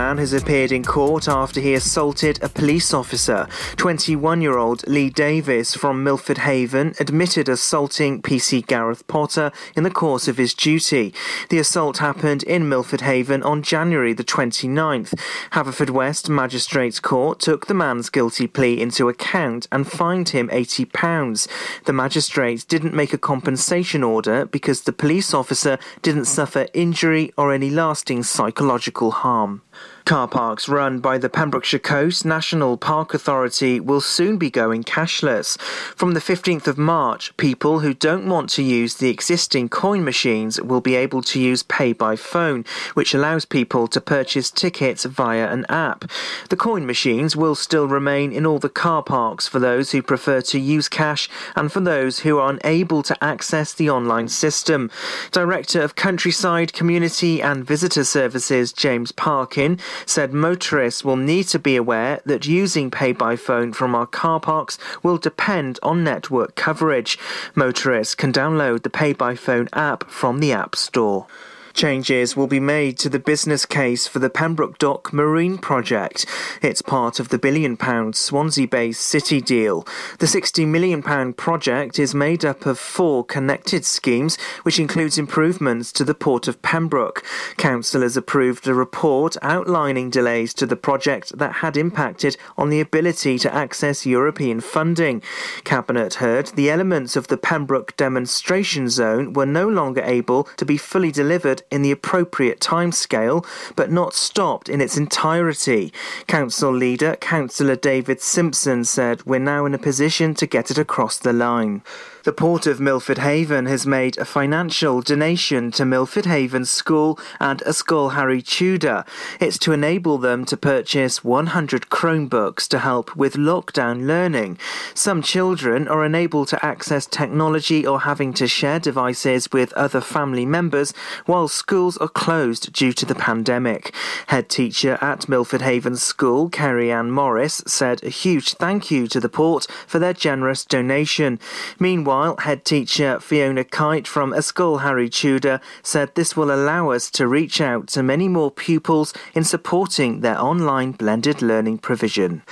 man has appeared in court after he assaulted a police officer. 21 year old Lee Davis from Milford Haven admitted assaulting PC Gareth Potter in the course of his duty. The assault happened in Milford Haven on January the 29th. Haverfordwest Magistrates Court took the man's guilty plea into account and fined him £80. The magistrate didn't make a compensation order because the police officer didn't suffer injury or any lasting psychological harm. Car parks run by the Pembrokeshire Coast National Park Authority will soon be going cashless. From the 15th of March, people who don't want to use the existing coin machines will be able to use Pay by Phone, which allows people to purchase tickets via an app. The coin machines will still remain in all the car parks for those who prefer to use cash and for those who are unable to access the online system. Director of Countryside Community and Visitor Services, James Parkin, said motorists will need to be aware that using pay by phone from our car parks will depend on network coverage. Motorists can download the pay by phone app from the App Store. Changes will be made to the business case for the Pembroke Dock Marine project. It's part of the billion pound Swansea based city deal. The £60 million project is made up of four connected schemes, which includes improvements to the Port of Pembroke. Council has approved a report outlining delays to the project that had impacted on the ability to access European funding. Cabinet heard the elements of the Pembroke demonstration zone were no longer able to be fully delivered in the appropriate timescale, but not stopped in its entirety. Council leader, Councillor David Simpson, said, We're now in a position to get it across the line. The Port of Milford Haven has made a financial donation to Milford Haven School and Ysgol Harry Tudor. It's to enable them to purchase 100 Chromebooks to help with lockdown learning. Some children are unable to access technology or having to share devices with other family members while schools are closed due to the pandemic. Head teacher at Milford Haven School, Kerry Ann Morris, said a huge thank you to the port for their generous donation. Meanwhile, Meanwhile, head teacher Fiona Kite from Ysgol Harry Tudor said this will allow us to reach out to many more pupils in supporting their online blended learning provision.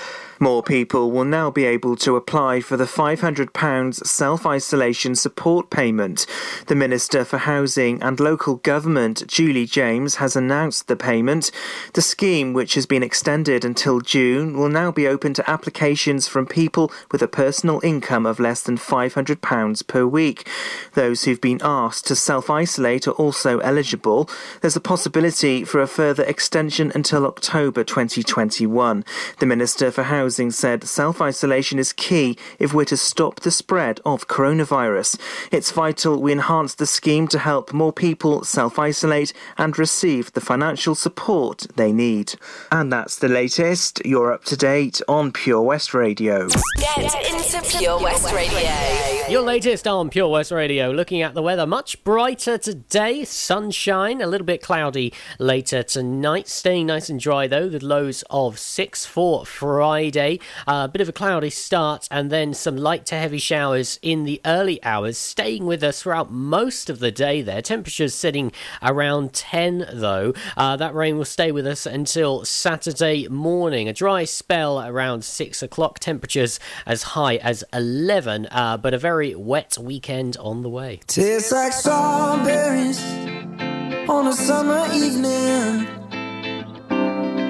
More people will now be able to apply for the £500 self isolation support payment. The Minister for Housing and Local Government, Julie James, has announced the payment. The scheme, which has been extended until June, will now be open to applications from people with a personal income of less than £500 per week. Those who've been asked to self isolate are also eligible. There's a possibility for a further extension until October 2021. The Minister for Housing Housing said self isolation is key if we're to stop the spread of coronavirus. It's vital we enhance the scheme to help more people self isolate and receive the financial support they need. And that's the latest. You're up to date on Pure West Radio. Get into Pure West Radio. Your latest on Pure West Radio. Looking at the weather, much brighter today. Sunshine, a little bit cloudy later tonight. Staying nice and dry though. The lows of six for Friday A uh, bit of a cloudy start and then some light to heavy showers in the early hours, staying with us throughout most of the day there. Temperatures sitting around 10 though. Uh, that rain will stay with us until Saturday morning. A dry spell around 6 o'clock. Temperatures as high as 11, uh, but a very wet weekend on the way. Tastes like strawberries on a summer evening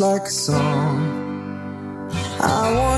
Like a song. I want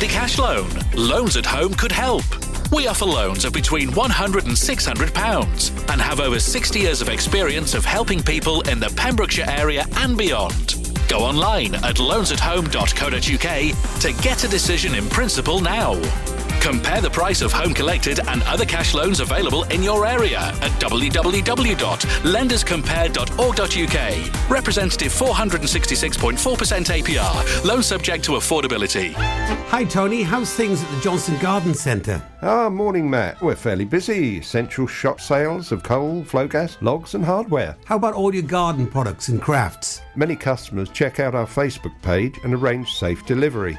need a cash loan? Loans at Home could help. We offer loans of between £100 and £600 and have over 60 years of experience of helping people in the Pembrokeshire area and beyond. Go online at loansathome.co.uk to get a decision in principle now. Compare the price of home collected and other cash loans available in your area at www.lenderscompare.org.uk. Representative 466.4% APR. Loan subject to affordability. Hi, Tony. How's things at the Johnson Garden Centre? Ah, morning, Matt. We're fairly busy. Central shop sales of coal, Flogas, logs, and hardware. How about all your garden products and crafts? Many customers check out our Facebook page and arrange safe delivery.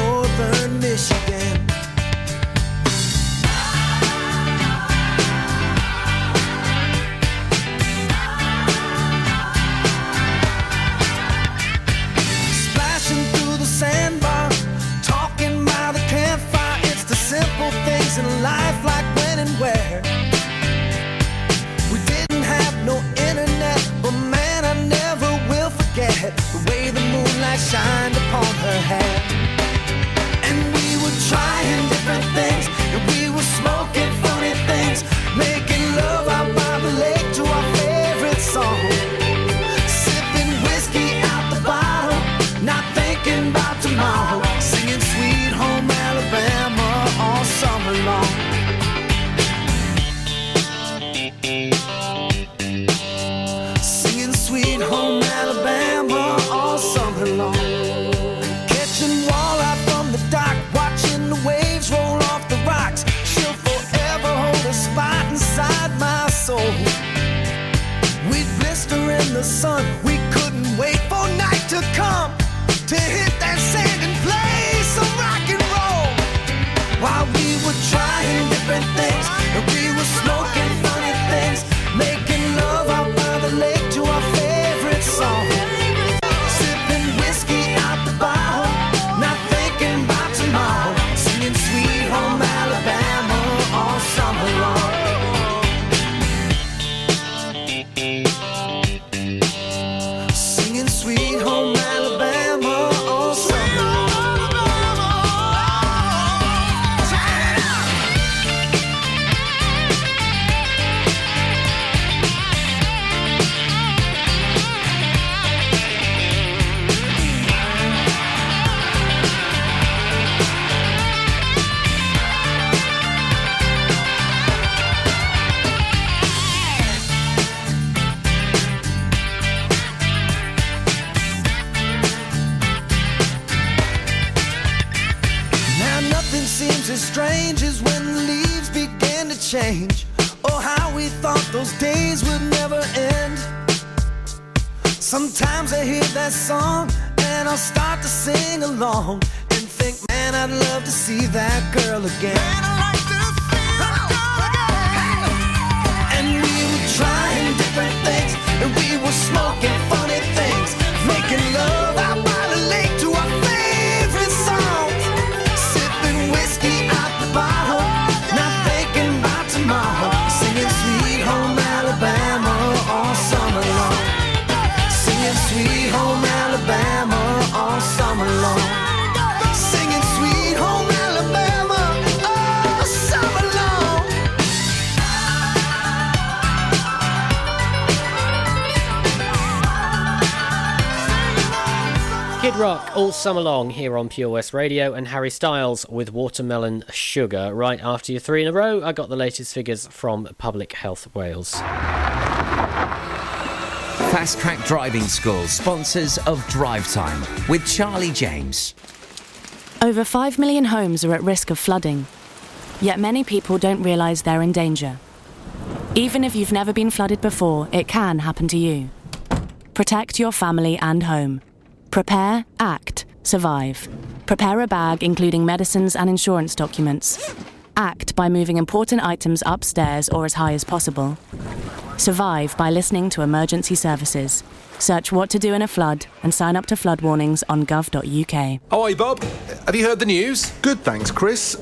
forget the way the moonlight shined upon her hair. And we were trying different Rock all summer long here on Pure West Radio, and Harry Styles with Watermelon Sugar. Right after your three in a row, I got the latest figures from Public Health Wales. Fast Track Driving School, sponsors of Drive Time with Charlie James. Over 5 million homes are at risk of flooding, yet many people don't realise they're in danger. Even if you've never been flooded before, it can happen to you. Protect your family and home. Prepare, act, survive. Prepare a bag including medicines and insurance documents. Act by moving important items upstairs or as high as possible. Survive by listening to emergency services. Search what to do in a flood and sign up to flood warnings on gov.uk. Oh, hi, Bob. Have you heard the news? Good, thanks, Chris.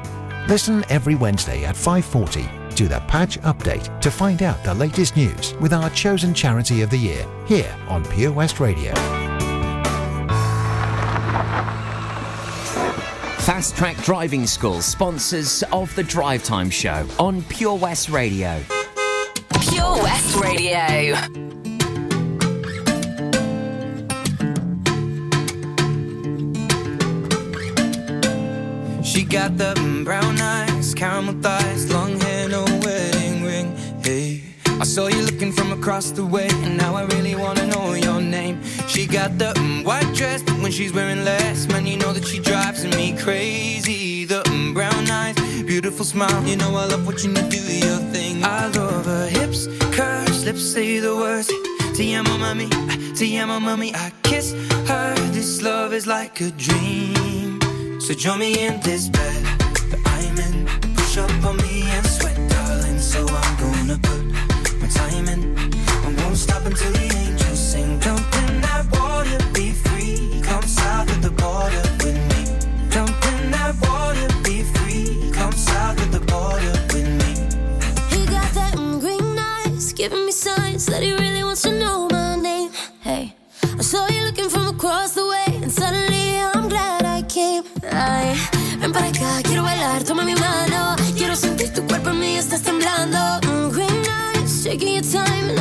Listen every Wednesday at 5:40 to the Patch Update to find out the latest news with our chosen charity of the year here on Pure West Radio. Fast Track Driving School, sponsors of the Drive Time Show on Pure West Radio. Pure West Radio. She got the brown eyes, caramel thighs, long hair, no wedding ring. Hey, I saw you looking from across the way, and now I really wanna know your name. She got the mm, white dress, but when she's wearing less, man, you know that she drives me crazy. The mm, brown eyes, beautiful smile, you know I love watching you do your thing. I love her hips, curves, lips say the words. Te amo, mami, te amo, mami. I kiss her. This love is like a dream. So join me in this bed that I'm in. Push up on me and sweat, darling. So I'm gonna put my time in. I won't stop until the angels sing. Jump in that water, be free. Come south of the border with me. Jump in that water, be free. Come south of the border with me. He got that green eyes, giving me signs that he really wants to know my name. Hey, I saw you looking from across the quiero bailar, toma mi mano. Quiero sentir tu cuerpo en mí, estás temblando. Mm, green eyes, taking your time,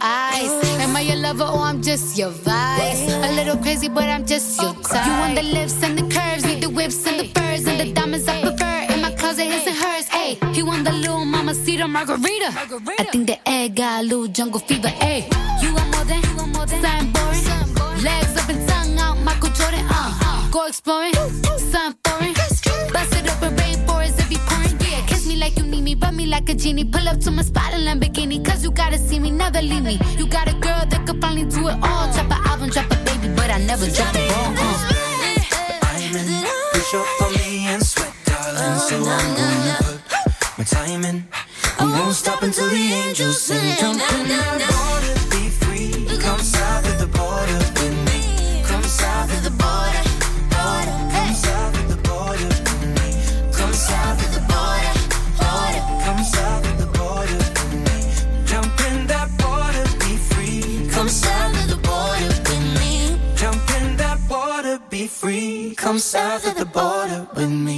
eyes. Am I your lover or I'm just your vice? A little crazy, but I'm just your type. You want the lips and the curves, need the whips and the furs and the diamonds I prefer. In my closet, his and hers. Hey, he want the little mama cedar margarita. I think the egg got a little jungle fever. Hey, you want more than something boring. Legs up and tongue out, Michael Jordan. Uh, go exploring, something foreign. Bust it up and you need me, rub me like a genie. Pull up to my spot in Lamborghini, cause you gotta see me, never leave me. You got a girl that could finally do it all. Drop an album, drop a baby, but I never drop so drop I'm in. Push up for me and sweat, darling. So oh, I'm gonna put my time in. I won't stop until the angels sing. Jump in the water. south of the border with me.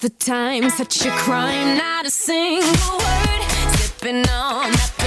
the time, such a crime, not a single word. Sipping on that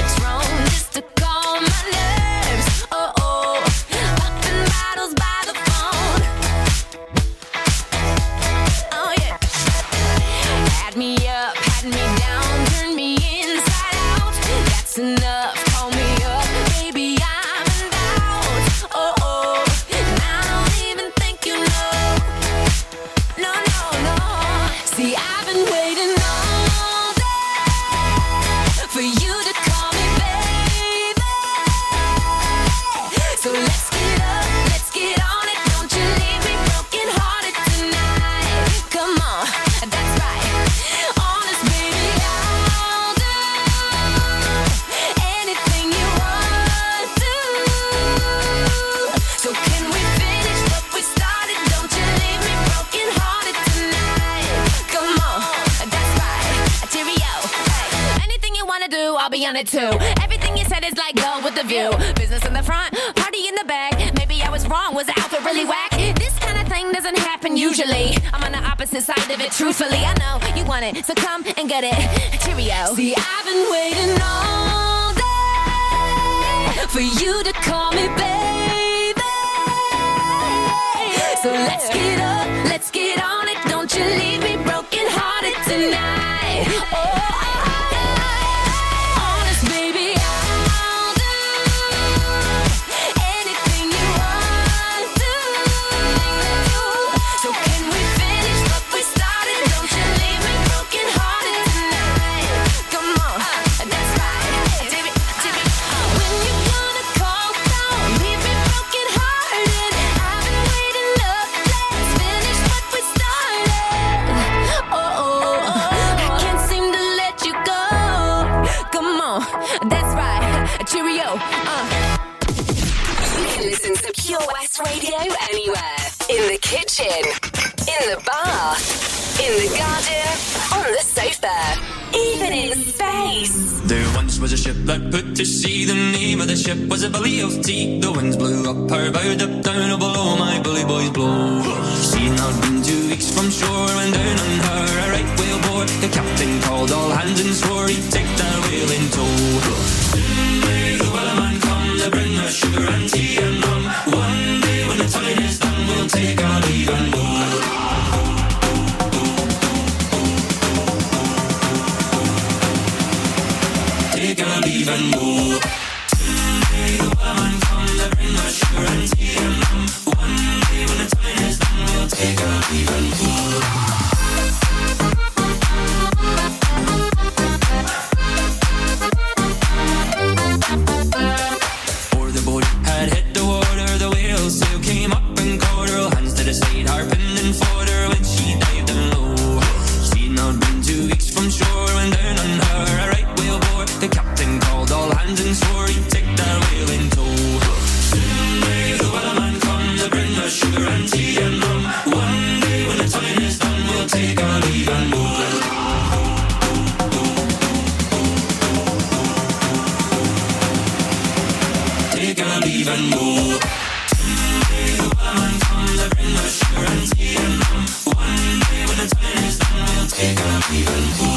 ship was a Billy of Tea. The winds blew up her bow, Take more. the wellerman come to bring us sugar and. One day when the time is done, we'll leave and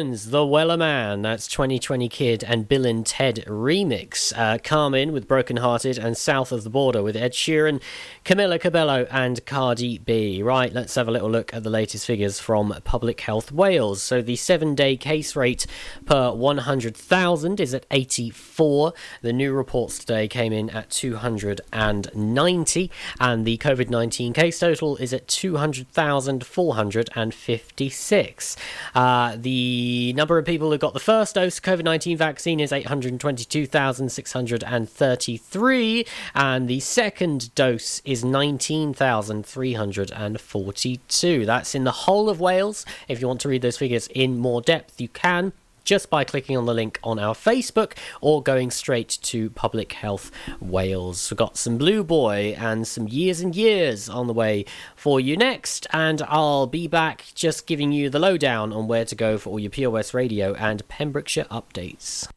The Wellerman. That's 220 KID and Billen Ted remix. Uh, Karmin with Broken Hearted and South of the Border with Ed Sheeran, Camila Cabello and Cardi B. Right, let's have a little look at the latest figures from Public Health Wales. So the seven day case rate per 100,000 is at 84. The new reports today came in at 290, and the COVID 19 case total is at 200,456. Uh, the number of people who got the first dose of COVID 19 vaccine is 822,633, and the second dose is 19,342. That's in the whole of Wales. If you want to read those figures in more depth, you can just by clicking on the link on our Facebook or going straight to Public Health Wales. We've got some Blue Boy and some Years and Years on the way for you next, and I'll be back just giving you the lowdown on where to go for all your POS radio and Pembrokeshire updates.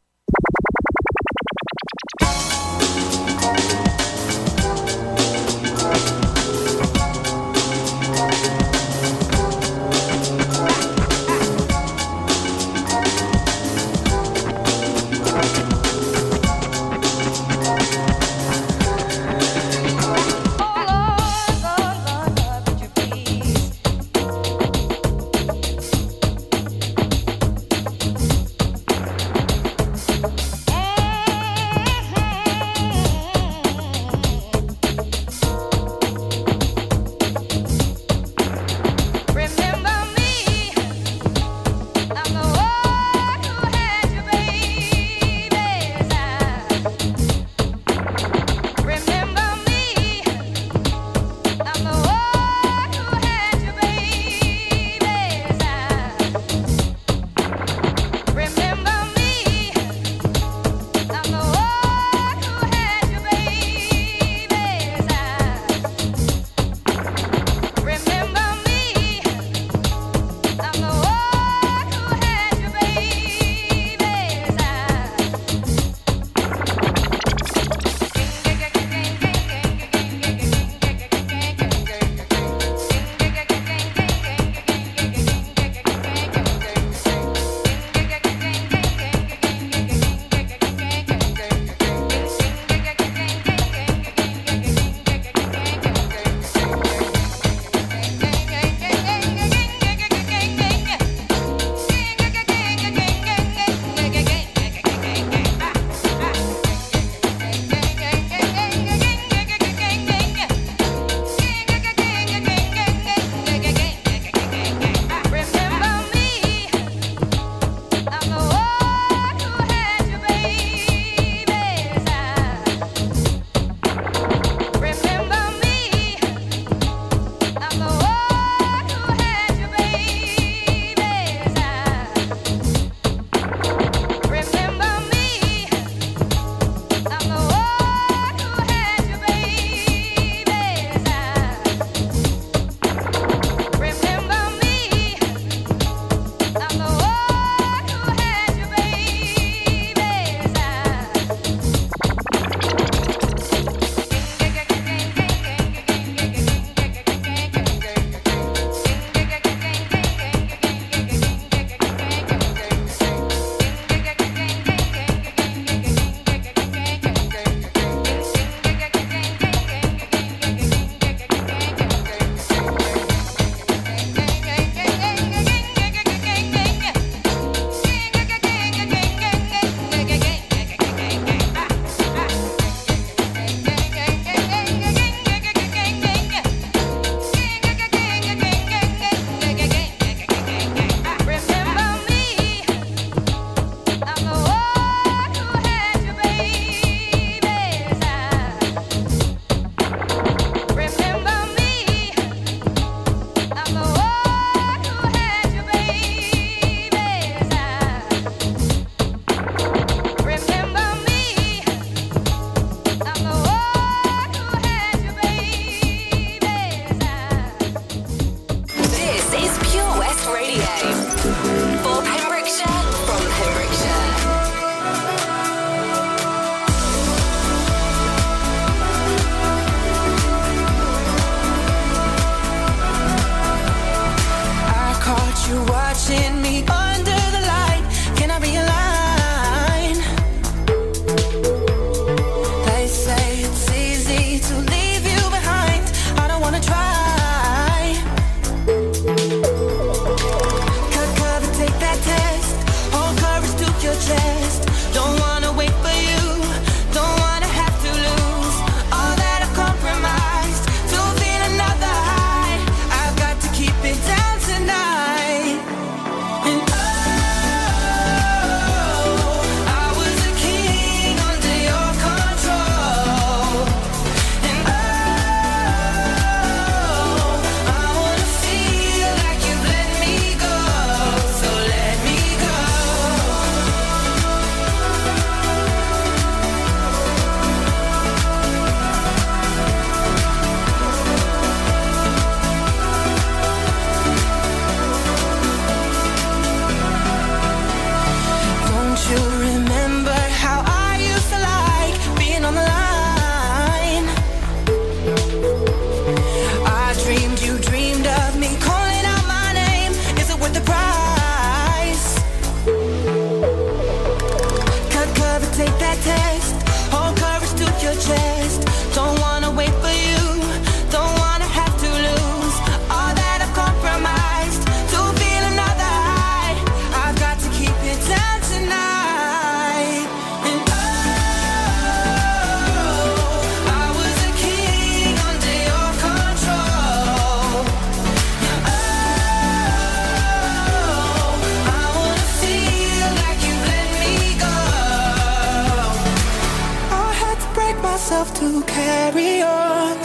Carry on.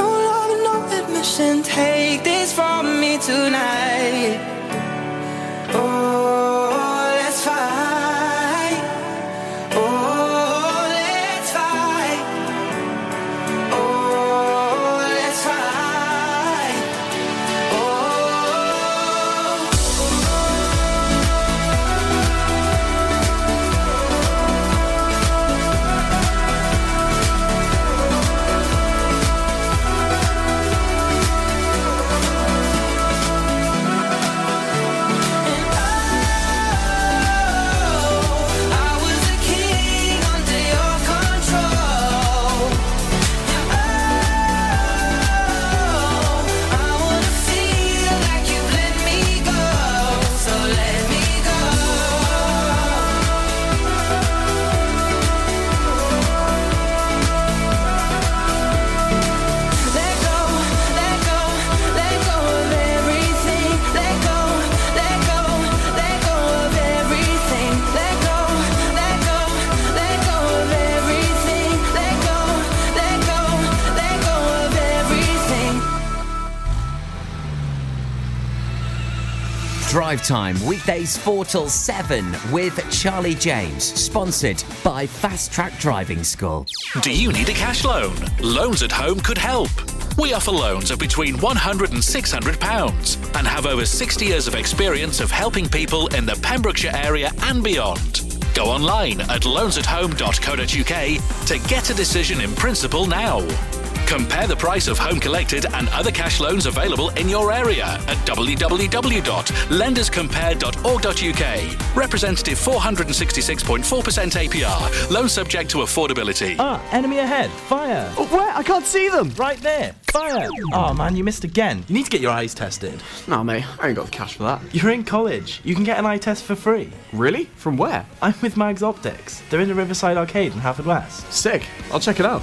No love, no admission. Take this from me tonight. Oh, Drive Time, weekdays 4 till 7 with Charlie James, sponsored by Fast Track Driving School. Do you need a cash loan? Loans at Home could help. We offer loans of between £100 and £600 and have over 60 years of experience of helping people in the Pembrokeshire area and beyond. Go online at loansathome.co.uk to get a decision in principle now. Compare the price of home collected and other cash loans available in your area at www.lenderscompare.org.uk. Representative 466.4% APR. Loan subject to affordability. Ah, enemy ahead. Fire. Oh, where? I can't see them. Right there. Fire. Oh man, you missed again. You need to get your eyes tested. Nah, mate, I ain't got the cash for that. You're in college. You can get an eye test for free. Really? From where? I'm with Mags Optics. They're in the Riverside Arcade in Haverfordwest. Sick. I'll check it out.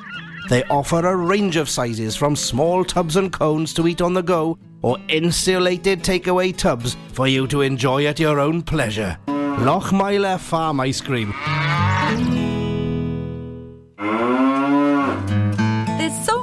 They offer a range of sizes from small tubs and cones to eat on the go or insulated takeaway tubs for you to enjoy at your own pleasure. Lochmeyler Farm Ice Cream.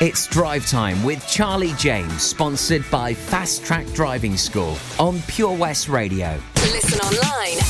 It's Drive Time with Charlie James, sponsored by Fast Track Driving School on Pure West Radio. Listen online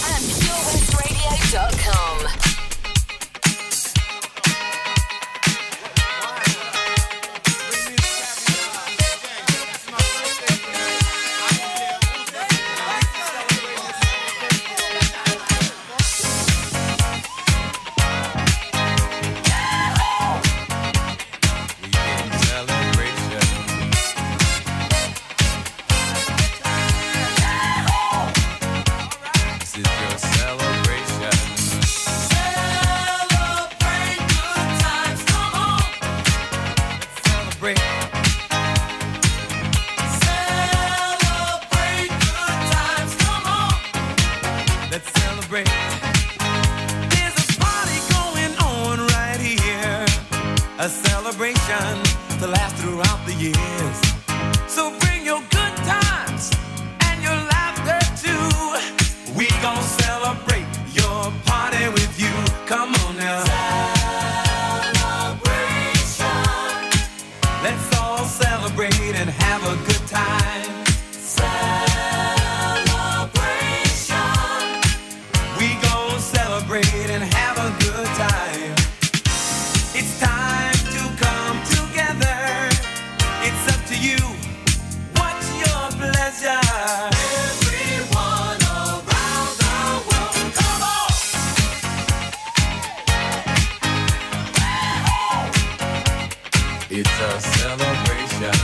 It's a celebration.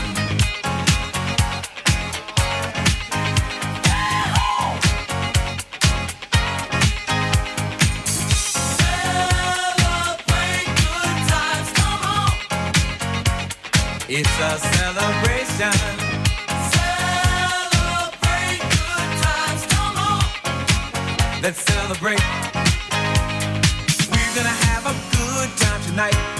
Celebrate good times, come on. It's a celebration. Celebrate good times, come on. Let's celebrate. We're gonna have a good time tonight.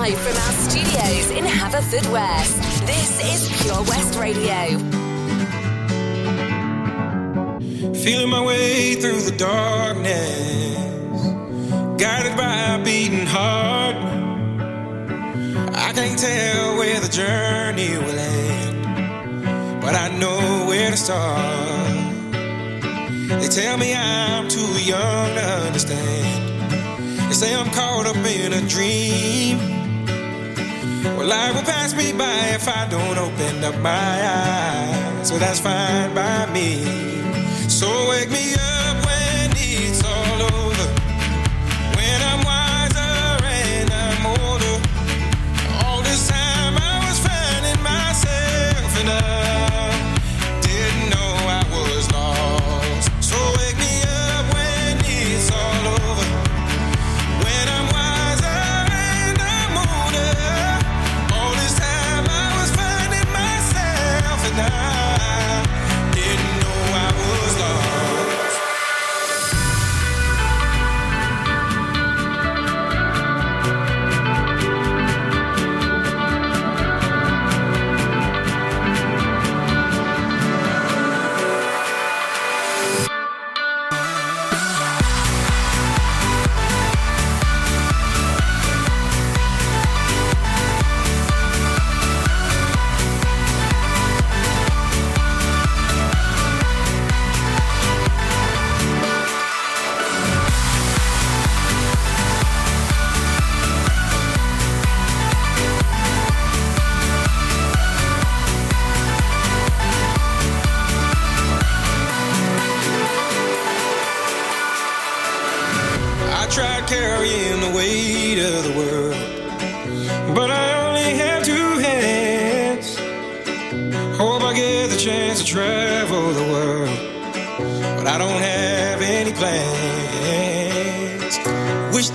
Live from our studios in Haverford West. this is Pure West Radio. Feeling my way through the darkness, guided by a beating heart. I can't tell where the journey will end, but I know where to start. They tell me I'm too young to understand. They say I'm caught up in a dream. Well, life will pass me by if I don't open up my eyes. So that's fine by me. So wake me up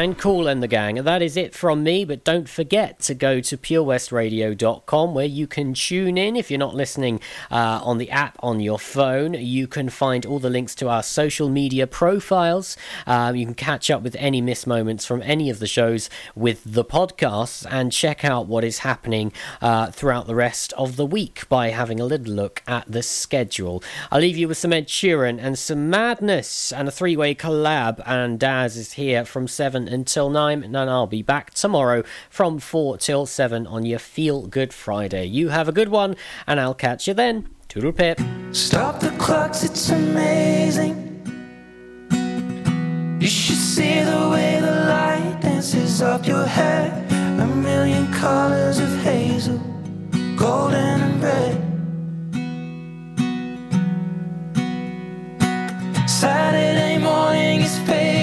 and Kool and the gang. That is it from me, but don't forget to go to purewestradio.com where you can tune in. If you're not listening uh, on the app on your phone, you can find all the links to our social media profiles. Um, you can catch up with any missed moments from any of the shows with the podcasts and check out what is happening uh, throughout the rest of the week by having a little look at the schedule. I'll leave you with some Ed Sheeran and some madness and a three way collab. And Daz is here from 7 until 9. And I'll be back tomorrow from 4 till 7 on your Feel Good Friday. You have a good one, and I'll catch you then. Toodle pip. Stop the clocks, it's amazing. You should see the way the light dances up your hair. A million colors of hazel, golden and red. Saturday morning is fading.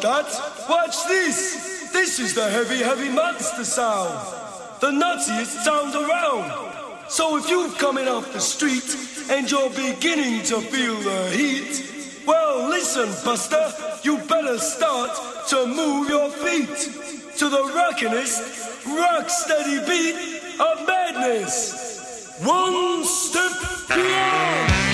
Don't watch this! This is the heavy, heavy monster sound! The nuttiest sound around! So if you're coming off the street and you're beginning to feel the heat, well, listen, Buster, you better start to move your feet to the rockinest, rock steady beat of madness. One step beyond! One step beyond.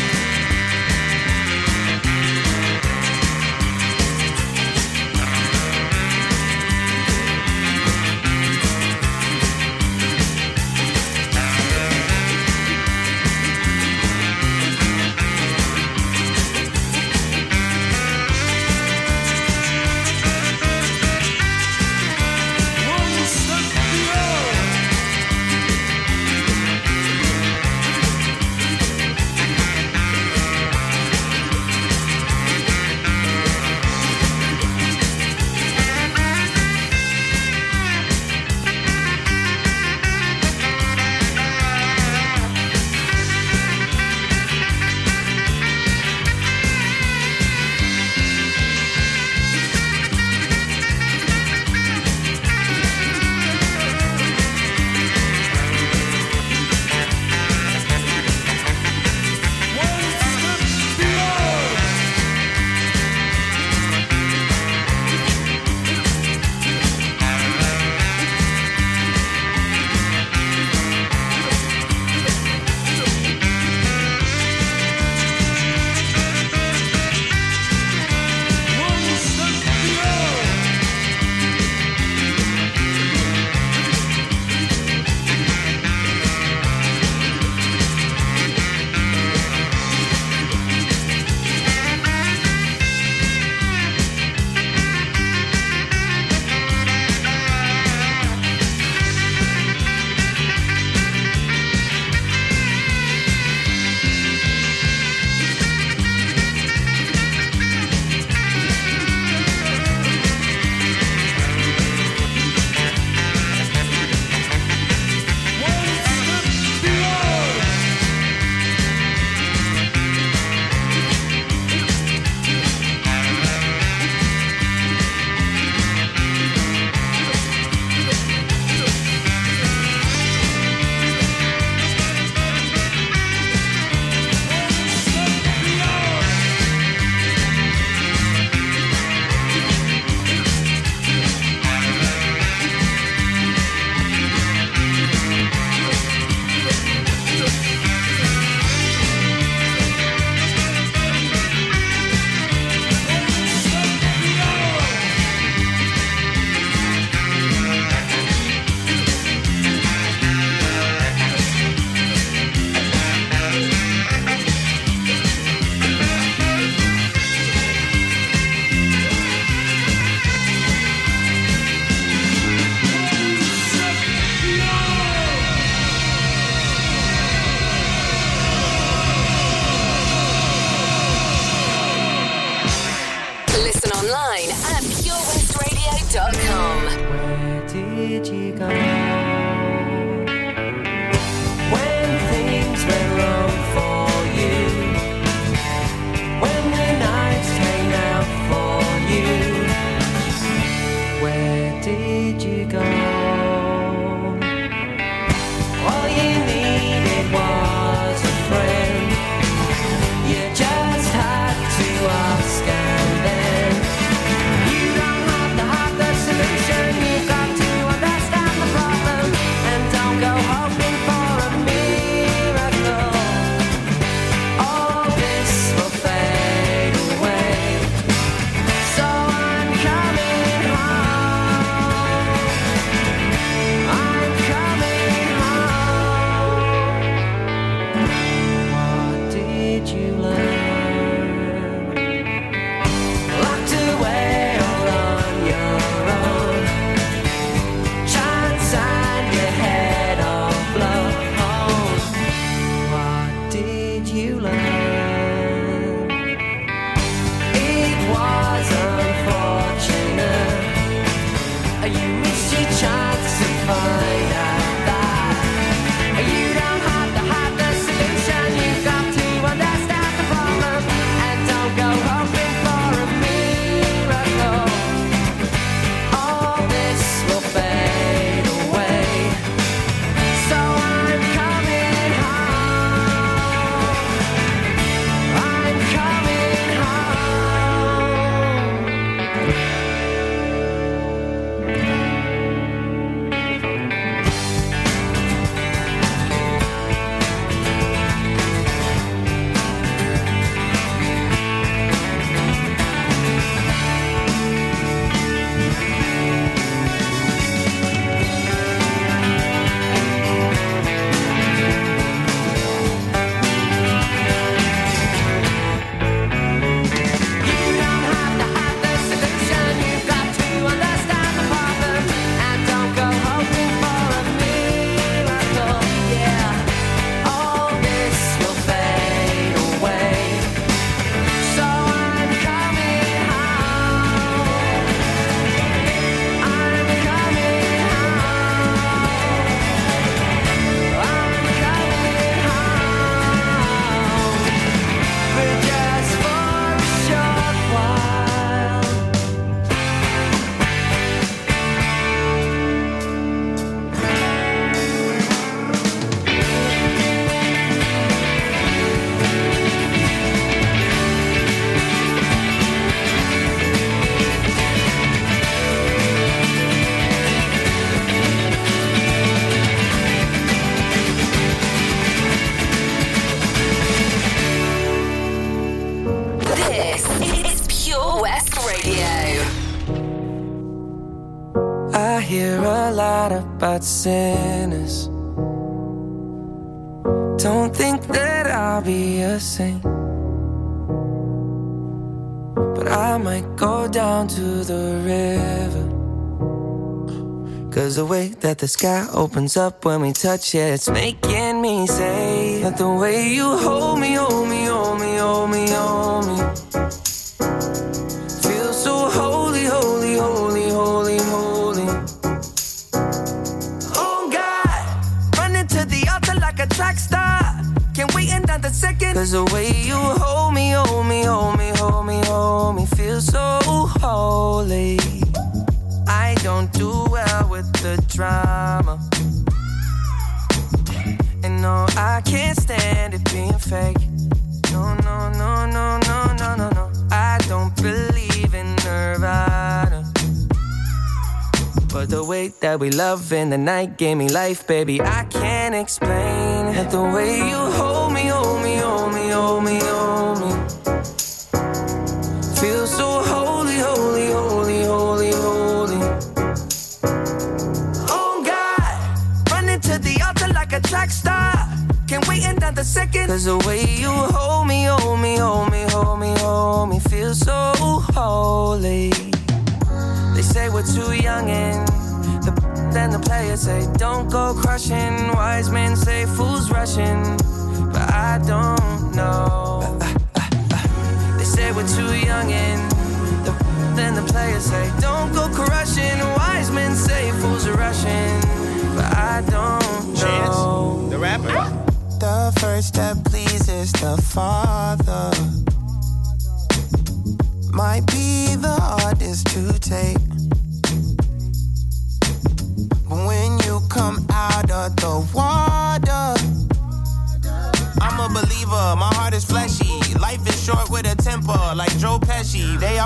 Listen online at purewestradio.com. the sky opens up when we touch it. It's making me say that the way you hold me, hold me love in the night gave me life, baby. I can't explain it the way you hold. They say don't go crushing. Wise men say fools rushing, but I don't know. They say we're too young and the, then the players say don't go crushing. Wise men say fools are rushing, but I don't know. Chance, the rapper. Ah. The first that pleases the Father might be the hardest to take. The water, I'm a believer, my heart is fleshy. Life is short with a temper,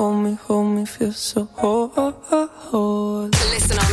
Hold me, hold me, feel so holy. Listen online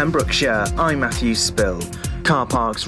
Pembrokeshire, I'm Matthew Spill. Car parks